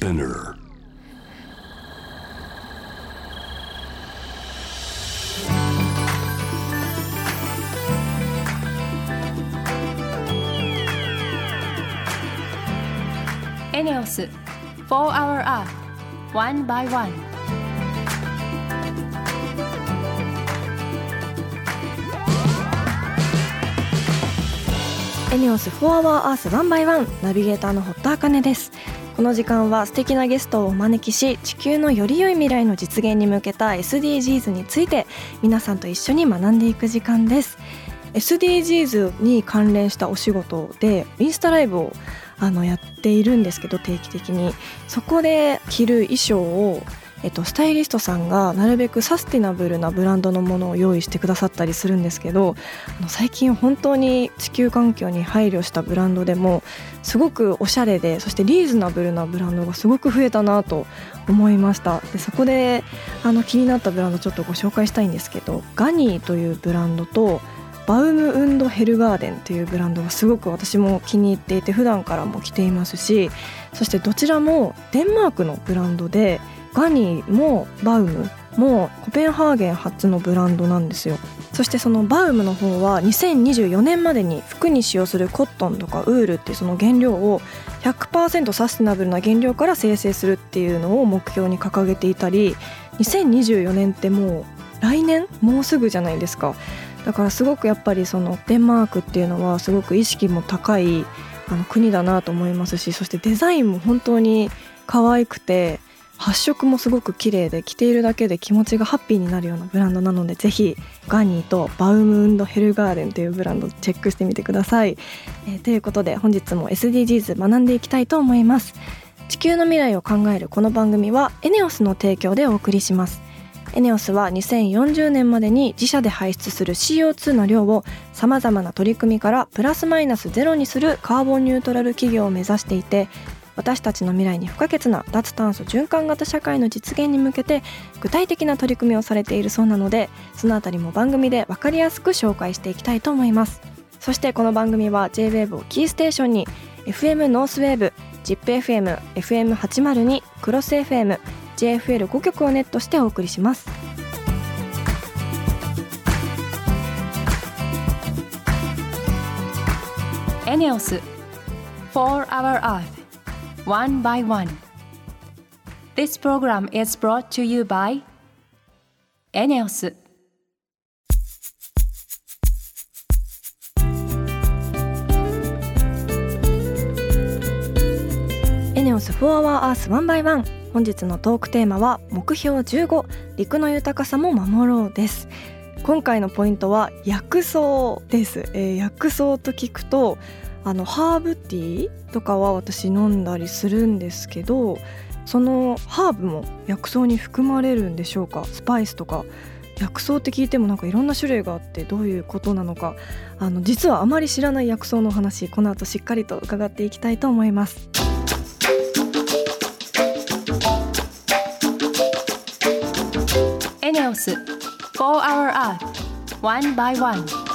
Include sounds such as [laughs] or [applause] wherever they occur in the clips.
Spinner. エネオス4 Hour Earth One by One エネオス4 Hour Earth 1 by 1ナビゲーターの堀田茜ですこの時間は素敵なゲストをお招きし地球のより良い未来の実現に向けた SDGs について皆さんと一緒に学んでいく時間です。SDGs に関連したお仕事でインスタライブをあのやっているんですけど定期的に。そこで着る衣装をえっと、スタイリストさんがなるべくサスティナブルなブランドのものを用意してくださったりするんですけどあの最近本当に地球環境に配慮したブランドでもすごくおしゃれでそしてリーズナブルなブランドがすごく増えたなと思いました。でそこであの気になったブランドちょっとご紹介したいんですけどガニーというブランドとバウムウンドヘルガーデンというブランドがすごく私も気に入っていて普段からも着ていますしそしてどちらもデンマークのブランドでガニーもバウムもコペンハーゲン発のブランドなんですよ。そしてそのバウムの方は2024年までに服に使用するコットンとかウールっていうその原料を100%サステナブルな原料から生成するっていうのを目標に掲げていたり2024年ってもう来年もうすぐじゃないですか。だからすごくやっぱりそのデンマークっていうのはすごく意識も高いあの国だなと思いますしそしてデザインも本当に可愛くて発色もすごく綺麗で着ているだけで気持ちがハッピーになるようなブランドなのでぜひガニーとバウムウンドヘルガーデンというブランドチェックしてみてください、えーということで本日も SDGs 学んでいきたいと思います。地球の未来を考えるこの番組はエネオスの提供でお送りします。エネオスは2040年までに自社で排出する CO2 の量をさまざまな取り組みからプラスマイナスゼロにするカーボンニュートラル企業を目指していて私たちの未来に不可欠な脱炭素循環型社会の実現に向けて具体的な取り組みをされているそうなのでそのあたりも番組で分かりやすく紹介していきたいと思います。そしてこの番組は JWAVE をキーステーションに FM ノースウェーブ ZIPFM、FM802、クロス FM、JFL5 曲をネットしてお送りします。エネオス4 Hour Earth. One by One. This program is brought to you by エネオスエネオス4 Hour Earth 1 by 1本日のトークテーマは目標15陸の豊かさも守ろうです。今回のポイントは薬草です、えー薬草と聞くとあのハーブティーとかは私飲んだりするんですけどそのハーブも薬草に含まれるんでしょうか？スパイスとか薬草って聞いてもなんかいろんな種類があってどういうことなのか？あの実はあまり知らない薬草の話この後しっかりと伺っていきたいと思います。エネオス4 Hour Earth One by One.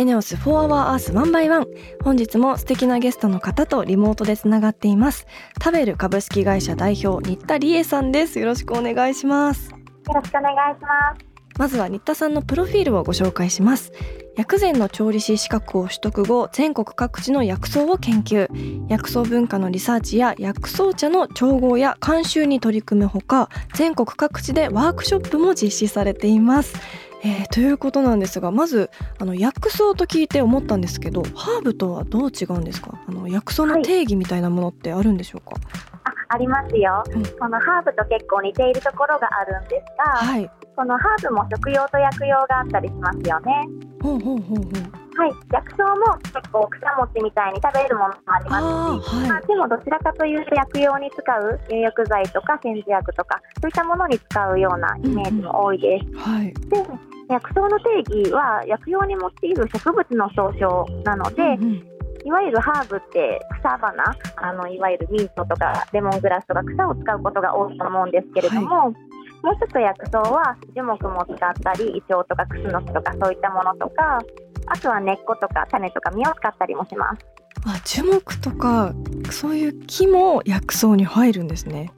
エネオス4 Hour Earth 1 by 1本日も素敵なゲストの方とリモートでつながっています。食べる株式会社代表新田理恵さんです。よろしくお願いします。よろしくお願いします。まずは新田さんのプロフィールをご紹介します。薬膳の調理師資格を取得後全国各地の薬草を研究。薬草文化のリサーチや薬草茶の調合や監修に取り組むほか全国各地でワークショップも実施されていますえーということなんですがまずあの薬草と聞いて思ったんですけどハーブとはどう違うんですか？あの薬草の定義みたいなものってあるんでしょうか？あ、ありますよ。うん。このハーブと結構似ているところがあるんですが、はい。このハーブも食用と薬用があったりしますよね。ほうほうほうほうはい、薬草も結構草餅みたいに食べるものもあります。し、はい。まあ、でもどちらかというと薬用に使う入浴剤とか煎じ薬とかそういったものに使うようなイメージも多いです。はい。で薬草の定義は薬用に用いる植物の総称なので、うんうん。いわゆるハーブって草花あのいわゆるミントとかレモングラスとか草を使うことが多いと思うんですけれども、もう一つ薬草は樹木も使ったりイチョウとかクスノキとかそういったものとかあとは根っことか種とか実を使ったりもします。あ樹木とかそういう木も薬草に入るんですね。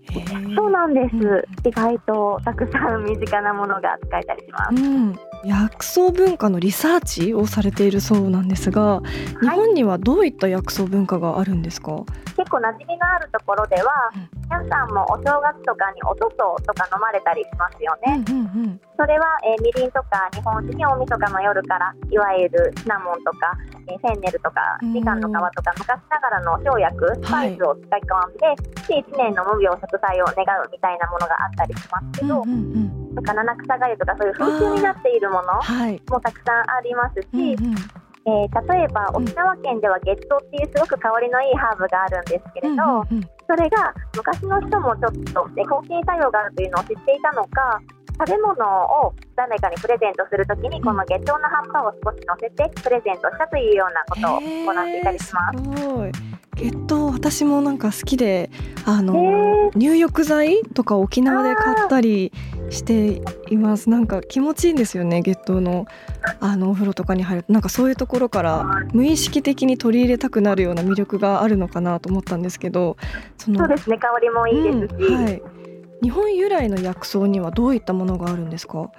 そうなんです、うん意外とたくさん身近なものが使えたりします。うん、薬草文化のリサーチをされているそうなんですが、日本にはどういった薬草文化があるんですか？結構馴染みのあるところでは、うん皆さんもお正月とかにおとととか飲まれたりしますよね。うんうんうん、それは、えーみりんとか日本酒に大晦日の夜からいわゆるシナモンとか、えーフェンネルとかうんみかんの皮とか昔ながらの生薬スパイスを使い込んで、で1年の無病息災を願うみたいなものがあったりしますけど、うんうんうん、とか七草がゆとかそういう風習になっているものはい。もたくさんありますし、うんうん。えー例えば沖縄県では月桃っていうすごく香りのいいハーブがあるんですけれど、うんうんうんそれが昔の人もちょっとえ抗菌作用があるというのを知っていたのか食べ物を誰かにプレゼントするときにこの月桃の葉っぱを少し乗せてプレゼントしたというようなことを行っていたりします。へーすごい。月桃私もなんか好きで、あのへ入浴剤とか沖縄で買ったりしています。なんか気持ちいいんですよね。月桃のあのお風呂とかに入るとなんかそういうところから無意識的に取り入れたくなるような魅力があるのかなと思ったんですけど、そのそうですね香りもいいですし、うんはい。日本由来の薬草にはどういったものがあるんですか？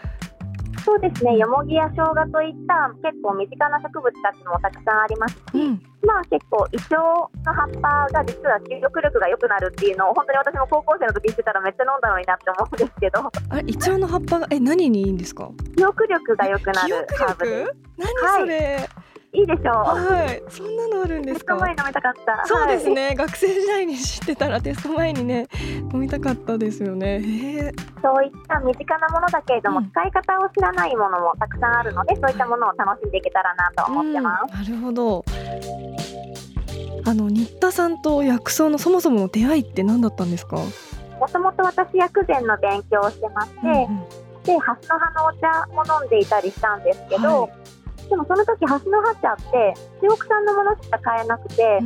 そうですねよもぎや生姜といった結構身近な植物たちもたくさんありますし、うん。まあ結構イチョウの葉っぱが実は記憶力が良くなるっていうのを本当に私も高校生の時言ってたらめっちゃ飲んだのになって思うんですけどあれイチョウの葉っぱがえ何にいいんですか？記憶力が良くな記るハーブです？何それ。いいでしょうはい。そんなのあるんですか？テスト前に飲みたかったそうですはいね、学生時代に知ってたらテスト前にね飲みたかったですよね。そういった身近なものだけれども、うん使い方を知らないものもたくさんあるのでそういったものを楽しんでいけたらなと思ってます、うんなるほど。あの新田さんと薬草のそもそもの出会いって何だったんですか？もともと私薬膳の勉強をしてまして、うんうんでハスの葉のお茶も飲んでいたりしたんですけど、はでもその時ハスの葉茶って中国産のものしか買えなくて、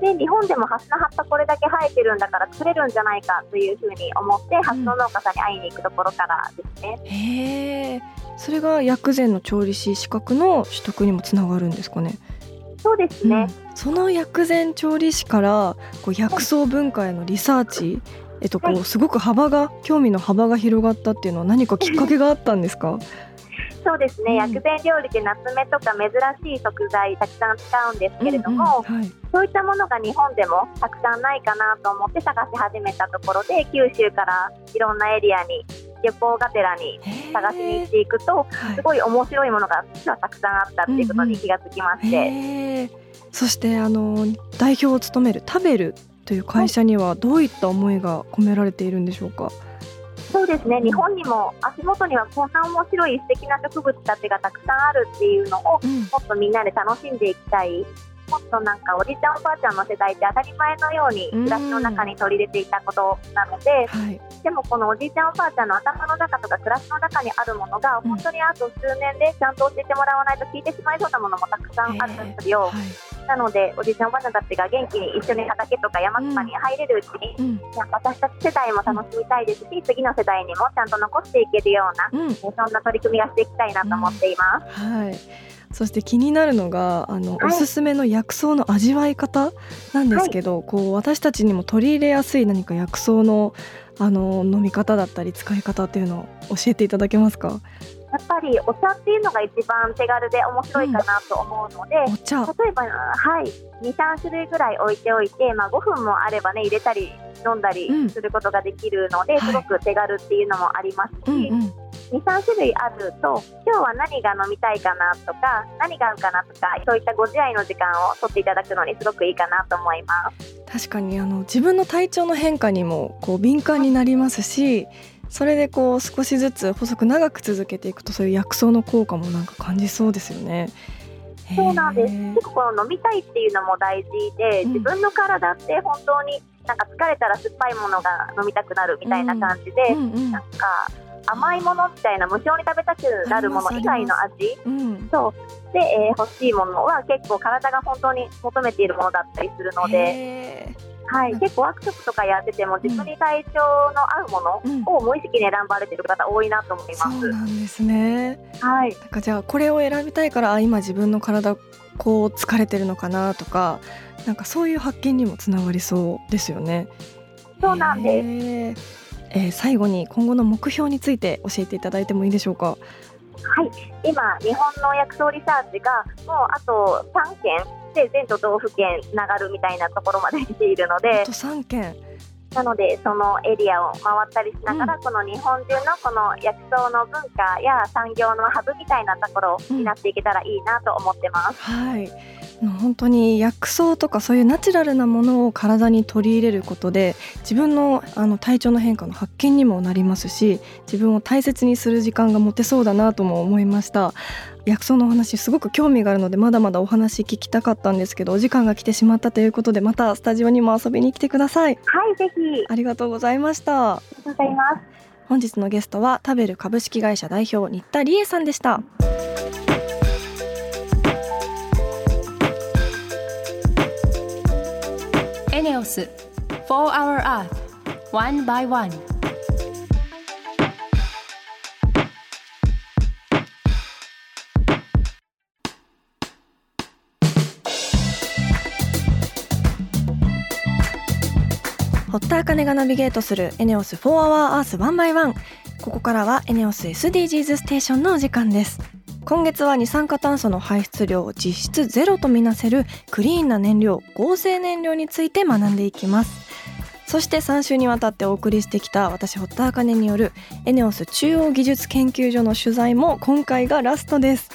で日本でもハスの葉っぱこれだけ生えてるんだから作れるんじゃないかというふうに思って、ハスの農家さんに会いに行くところからですねへえ。それが薬膳の調理師資格の取得にもつながるんですかね。そうですね、うんその薬膳調理師からこう薬草文化へのリサーチ、えっとこはうすごく幅が興味の幅が広がったっていうのは何かきっかけがあったんですか？そうですね、うん。薬膳料理って夏目とか珍しい食材たくさん使うんですけれども、うんうんはい。そういったものが日本でもたくさんないかなと思って探し始めたところで九州からいろんなエリアに旅行がてらに探しに行っていくとはい。すごい面白いものが実はたくさんあったっていうことに気がつきまして、へー。そしてあの代表を務める食べるという会社にはどういった思いが込められているんでしょうか？そうですね。日本にも足元にはこんな面白い素敵な植物たちがたくさんあるっていうのをうん。もっとみんなで楽しんでいきたい。もっとなんかおじいちゃんおばあちゃんの世代って当たり前のように暮らしの中に取り入れていたことなので、はい。でもこのおじいちゃんおばあちゃんの頭の中とか暮らしの中にあるものがうん本当にあと数年でちゃんと教えてもらわないと聞いてしまいそうなものもたくさんあるんですよ。はい。なのでおじいちゃんおばあちゃんたちが元気に一緒に畑とか山とかに入れるうちに、うん私たち世代も楽しみたいですし次の世代にもちゃんと残していけるようなうん。えそんな取り組みがしていきたいなと思っています。はい。そして気になるのがあの、はいおすすめの薬草の味わい方なんですけど、こう私たちにも取り入れやすい何か薬草のあの飲み方だったり使い方っていうのを教えていただけますか？やっぱりお茶っていうのが一番手軽で面白いかなと思うので、お茶。例えば、はい、2、3種類ぐらい置いておいて、まあ、5分もあればね、入れたり飲んだりうんすることができるので、はいすごく手軽っていうのもありますし、うんうん。2、3種類あると、今日は何が飲みたいかなとか、何が合うかなとか、そういったご自愛の時間を取っていただくのにすごくいいかなと思います。確かにあの自分の体調の変化にもこう敏感になりますしそれでこう少しずつ細く長く続けていくとそういう薬草の効果もなんか感じそうですよね。そうなんです。結構この飲みたいっていうのも大事で、うん自分の体って本当になんか疲れたら酸っぱいものが飲みたくなるみたいな感じで、うんうんなんか甘いものみたいな無性に食べたくなるもの以外の味うん、そうで、えー欲しいものは結構体が本当に求めているものだったりするので、はい、結構ワークショップとかやってても、自分に体調の合うものを無意識に選ばれてる方多いなと思います。そうなんですね。はい。なんかじゃあこれを選びたいから今自分の体こう疲れてるのかなとか、なんかそういう発見にもつながりそうですよね。そうなんです。えー、最後に今後の目標について教えていただいてもいいでしょうか？はい今、日本の薬草リサーチがもうあと3件で全都道府県つながるみたいなところまで来ているので。あと3件なのでそのエリアを回ったりしながら、うん、この日本中のこの薬草の文化や産業のハブみたいなところになっていけたらいいなと思ってます。うん、はい本当に薬草とかそういうナチュラルなものを体に取り入れることで自分のあの体調の変化の発見にもなりますし自分を大切にする時間が持てそうだなとも思いました。薬草のお話すごく興味があるのでまだまだお話聞きたかったんですけどお時間が来てしまったということでまたスタジオにも遊びに来てください。はいぜひ。ありがとうございました。ありがとうございます。本日のゲストは食べる株式会社代表新田理恵さんでしたエネオス4 Hour Earth One by One. 堀田茜がナビゲートするエネオス4 Hour Earth One by One ここからはエネオス SDGs ステーションのお時間です。今月は二酸化炭素の排出量を実質ゼロとみなせるクリーンな燃料合成燃料について学んでいきます。そして3週にわたってお送りしてきた私堀田茜によるエネオス中央技術研究所の取材も今回がラストです。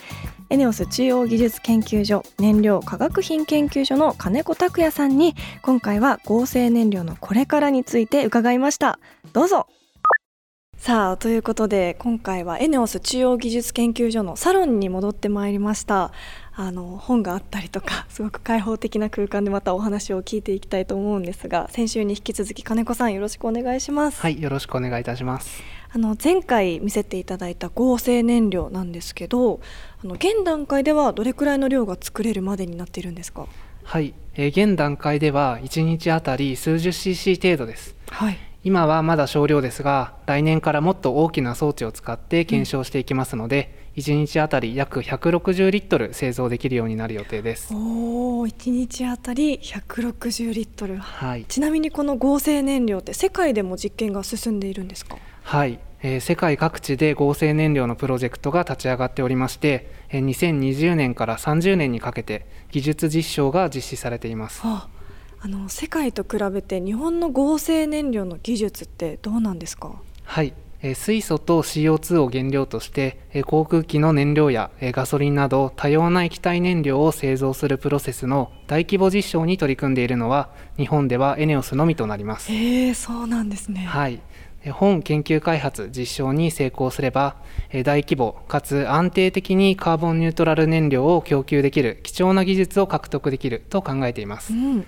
エネオス中央技術研究所燃料化学品研究所の金子拓也さんに今回は合成燃料のこれからについて伺いました。どうぞ。さあということで今回はエネオス中央技術研究所のサロンに戻ってまいりました。あの本があったりとか [laughs] すごく開放的な空間でまたお話を聞いていきたいと思うんですが先週に引き続き金子さんよろしくお願いします。はいよろしくお願いいたします。あの前回見せていただいた合成燃料なんですけどあの現段階ではどれくらいの量が作れるまでになっているんですか？はい、えー、現段階では1日あたり数十 cc 程度です。はい今はまだ少量ですが来年からもっと大きな装置を使って検証していきますので、うん、1日あたり約160リットル製造できるようになる予定です。おお1日あたり160リットル、はい、ちなみにこの合成燃料って世界でも実験が進んでいるんですか？はい、えー、世界各地で合成燃料のプロジェクトが立ち上がっておりまして、えー、2020年から30年にかけて技術実証が実施されています、はああの世界と比べて日本の合成燃料の技術ってどうなんですか？はい。水素と CO2 を原料として航空機の燃料やガソリンなど多様な液体燃料を製造するプロセスの大規模実証に取り組んでいるのは日本ではエネオスのみとなります。へえそうなんですね。はい。本研究開発実証に成功すれば大規模かつ安定的にカーボンニュートラル燃料を供給できる貴重な技術を獲得できると考えています、うん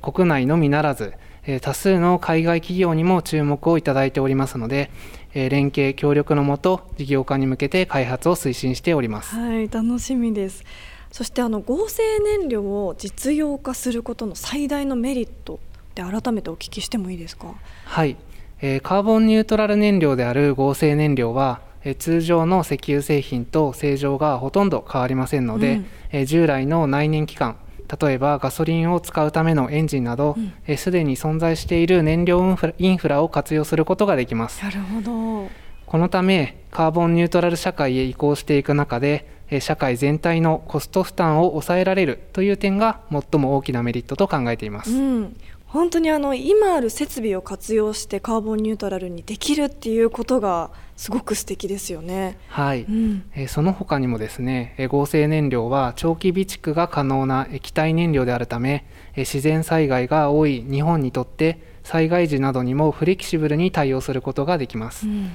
国内のみならず多数の海外企業にも注目をいただいておりますので連携協力のもと事業化に向けて開発を推進しております。はい楽しみです。そしてあの合成燃料を実用化することの最大のメリットで改めてお聞きしてもいいですか？はい、えー、カーボンニュートラル燃料である合成燃料は通常の石油製品と正常がほとんど変わりませんので、うん、従来の内燃機関例えばガソリンを使うためのエンジンなどすで、うん、に存在している燃料インフラインフラを活用することができます。なるほど。このためカーボンニュートラル社会へ移行していく中で社会全体のコスト負担を抑えられるという点が最も大きなメリットと考えています、うん、本当にあの今ある設備を活用してカーボンニュートラルにできるっていうことがすごく素敵ですよね。はい、うん、えその他にもですね、え合成燃料は長期備蓄が可能な液体燃料であるため、え自然災害が多い日本にとって災害時などにもフレキシブルに対応することができます。うん、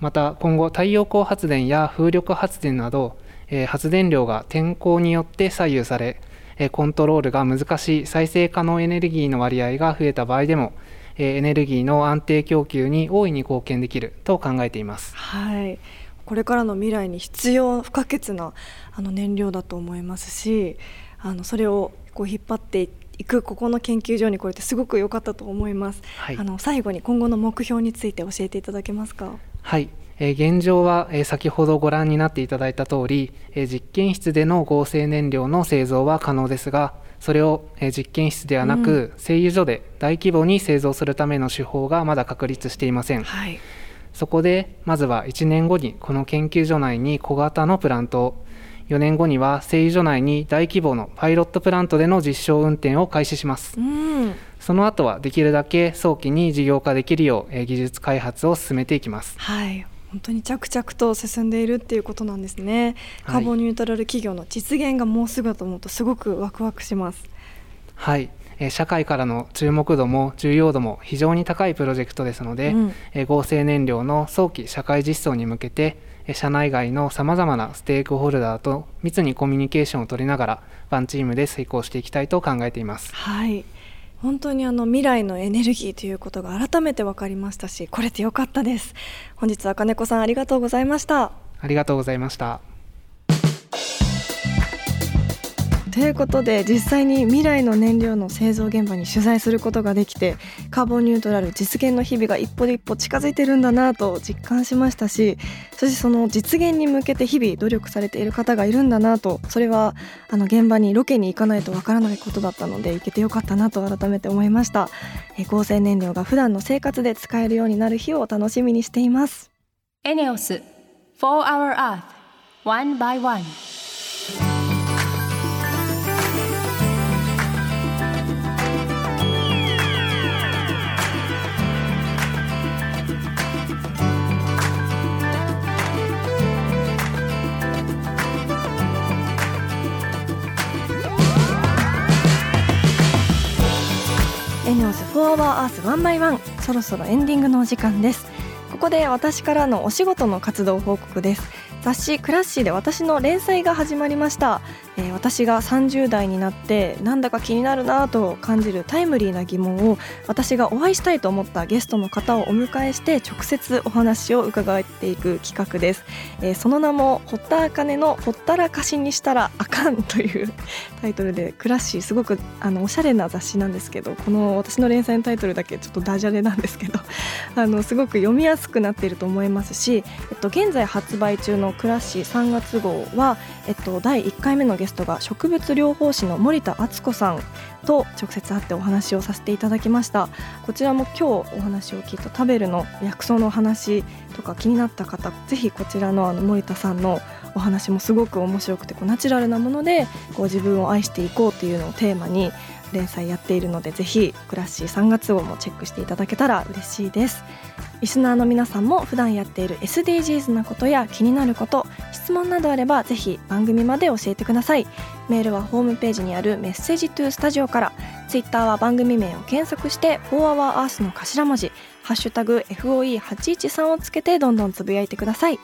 また今後太陽光発電や風力発電など、え発電量が天候によって左右され、えコントロールが難しい再生可能エネルギーの割合が増えた場合でもエネルギーの安定供給に大いに貢献できると考えています。はい。これからの未来に必要不可欠なあの燃料だと思いますしあのそれをこう引っ張って行くここの研究所に来れてすごく良かったと思います、はい、あの最後に今後の目標について教えていただけますか？はい。え現状は、え先ほどご覧になっていただいた通り、え実験室での合成燃料の製造は可能ですがそれを、え実験室ではなく、うん、製油所で大規模に製造するための手法がまだ確立していません、はい、そこでまずは1年後にこの研究所内に小型のプラントを4年後には製油所内に大規模のパイロットプラントでの実証運転を開始します、うん、その後はできるだけ早期に事業化できるよう技術開発を進めていきます。はい本当に着々と進んでいるっていうことなんですね。カーボンニュートラル企業の実現がもうすぐと思うとすごくワクワクします。はい。社会からの注目度も重要度も非常に高いプロジェクトですので、うん、合成燃料の早期社会実装に向けて社内外のさまざまなステークホルダーと密にコミュニケーションを取りながらワンチームで成功していきたいと考えています。はい本当にあの未来のエネルギーということが改めて分かりましたしこれてよかったです。本日は金子さんありがとうございました。ありがとうございました。ということで実際に未来の燃料の製造現場に取材することができてカーボンニュートラル実現の日々が一歩で一歩近づいてるんだなと実感しましたしそしてその実現に向けて日々努力されている方がいるんだなとそれはあの現場にロケに行かないとわからないことだったので行けてよかったなと改めて思いました。え合成燃料が普段の生活で使えるようになる日を楽しみにしています。エネオス4 Hour Earth One by One. ENEOS for our earth one by one そろそろエンディングのお時間です。ここで私からのお仕事の活動報告です。雑誌 CLASSY で私の連載が始まりました。えー、私が30代になってなんだか気になるなと感じるタイムリーな疑問を私がお会いしたいと思ったゲストの方をお迎えして直接お話を伺っていく企画です、えー、その名も「堀田茜のほったらかしにしたらあかん」という [laughs] タイトルで CLASSY すごくあのおしゃれな雑誌なんですけどこの私の連載のタイトルだけちょっとダジャレなんですけど [laughs] あのすごく読みやすくなっていると思いますし、えっと、現在発売中のクラッシー3月号は、えっと、第1回目のゲストが植物療法士の森田敦子さんと直接会ってお話をさせていただきました。こちらも今日お話を聞いたタベルの薬草の話とか気になった方ぜひこちらのあの森田さんのお話もすごく面白くてこうナチュラルなものでこう自分を愛していこうというのをテーマに連載やっているのでぜひクラッシー3月号もチェックしていただけたら嬉しいです。リスナーの皆さんも普段やっている SDGs なことや気になること質問などあればぜひ番組まで教えてください。メールはホームページにあるメッセージトゥースタジオからツイッターは番組名を検索して4 Hour Earth の頭文字ハッシュタグ FOE813 をつけてどんどんつぶやいてください。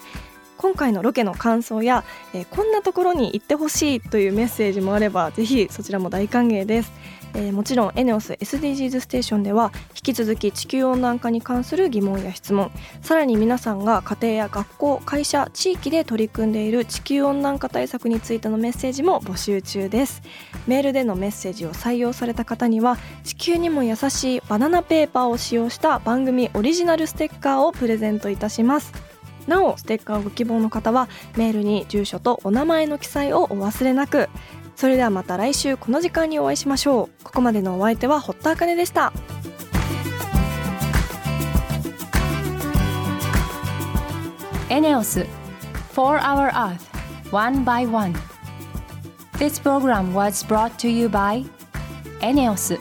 今回のロケの感想や、えー、こんなところに行ってほしいというメッセージもあればぜひそちらも大歓迎です。えー、もちろんエネオス SDGs ステーションでは引き続き地球温暖化に関する疑問や質問。さらに皆さんが家庭や学校会社地域で取り組んでいる地球温暖化対策についてのメッセージも募集中です。メールでのメッセージを採用された方には地球にも優しいバナナペーパーを使用した番組オリジナルステッカーをプレゼントいたします。なおステッカーをご希望の方はメールに住所とお名前の記載をお忘れなく。それではまた来週この時間にお会いしましょうここまでのお相手は堀田茜でしたエネオス4 Hour Earth One by One This program was brought to you by エネオス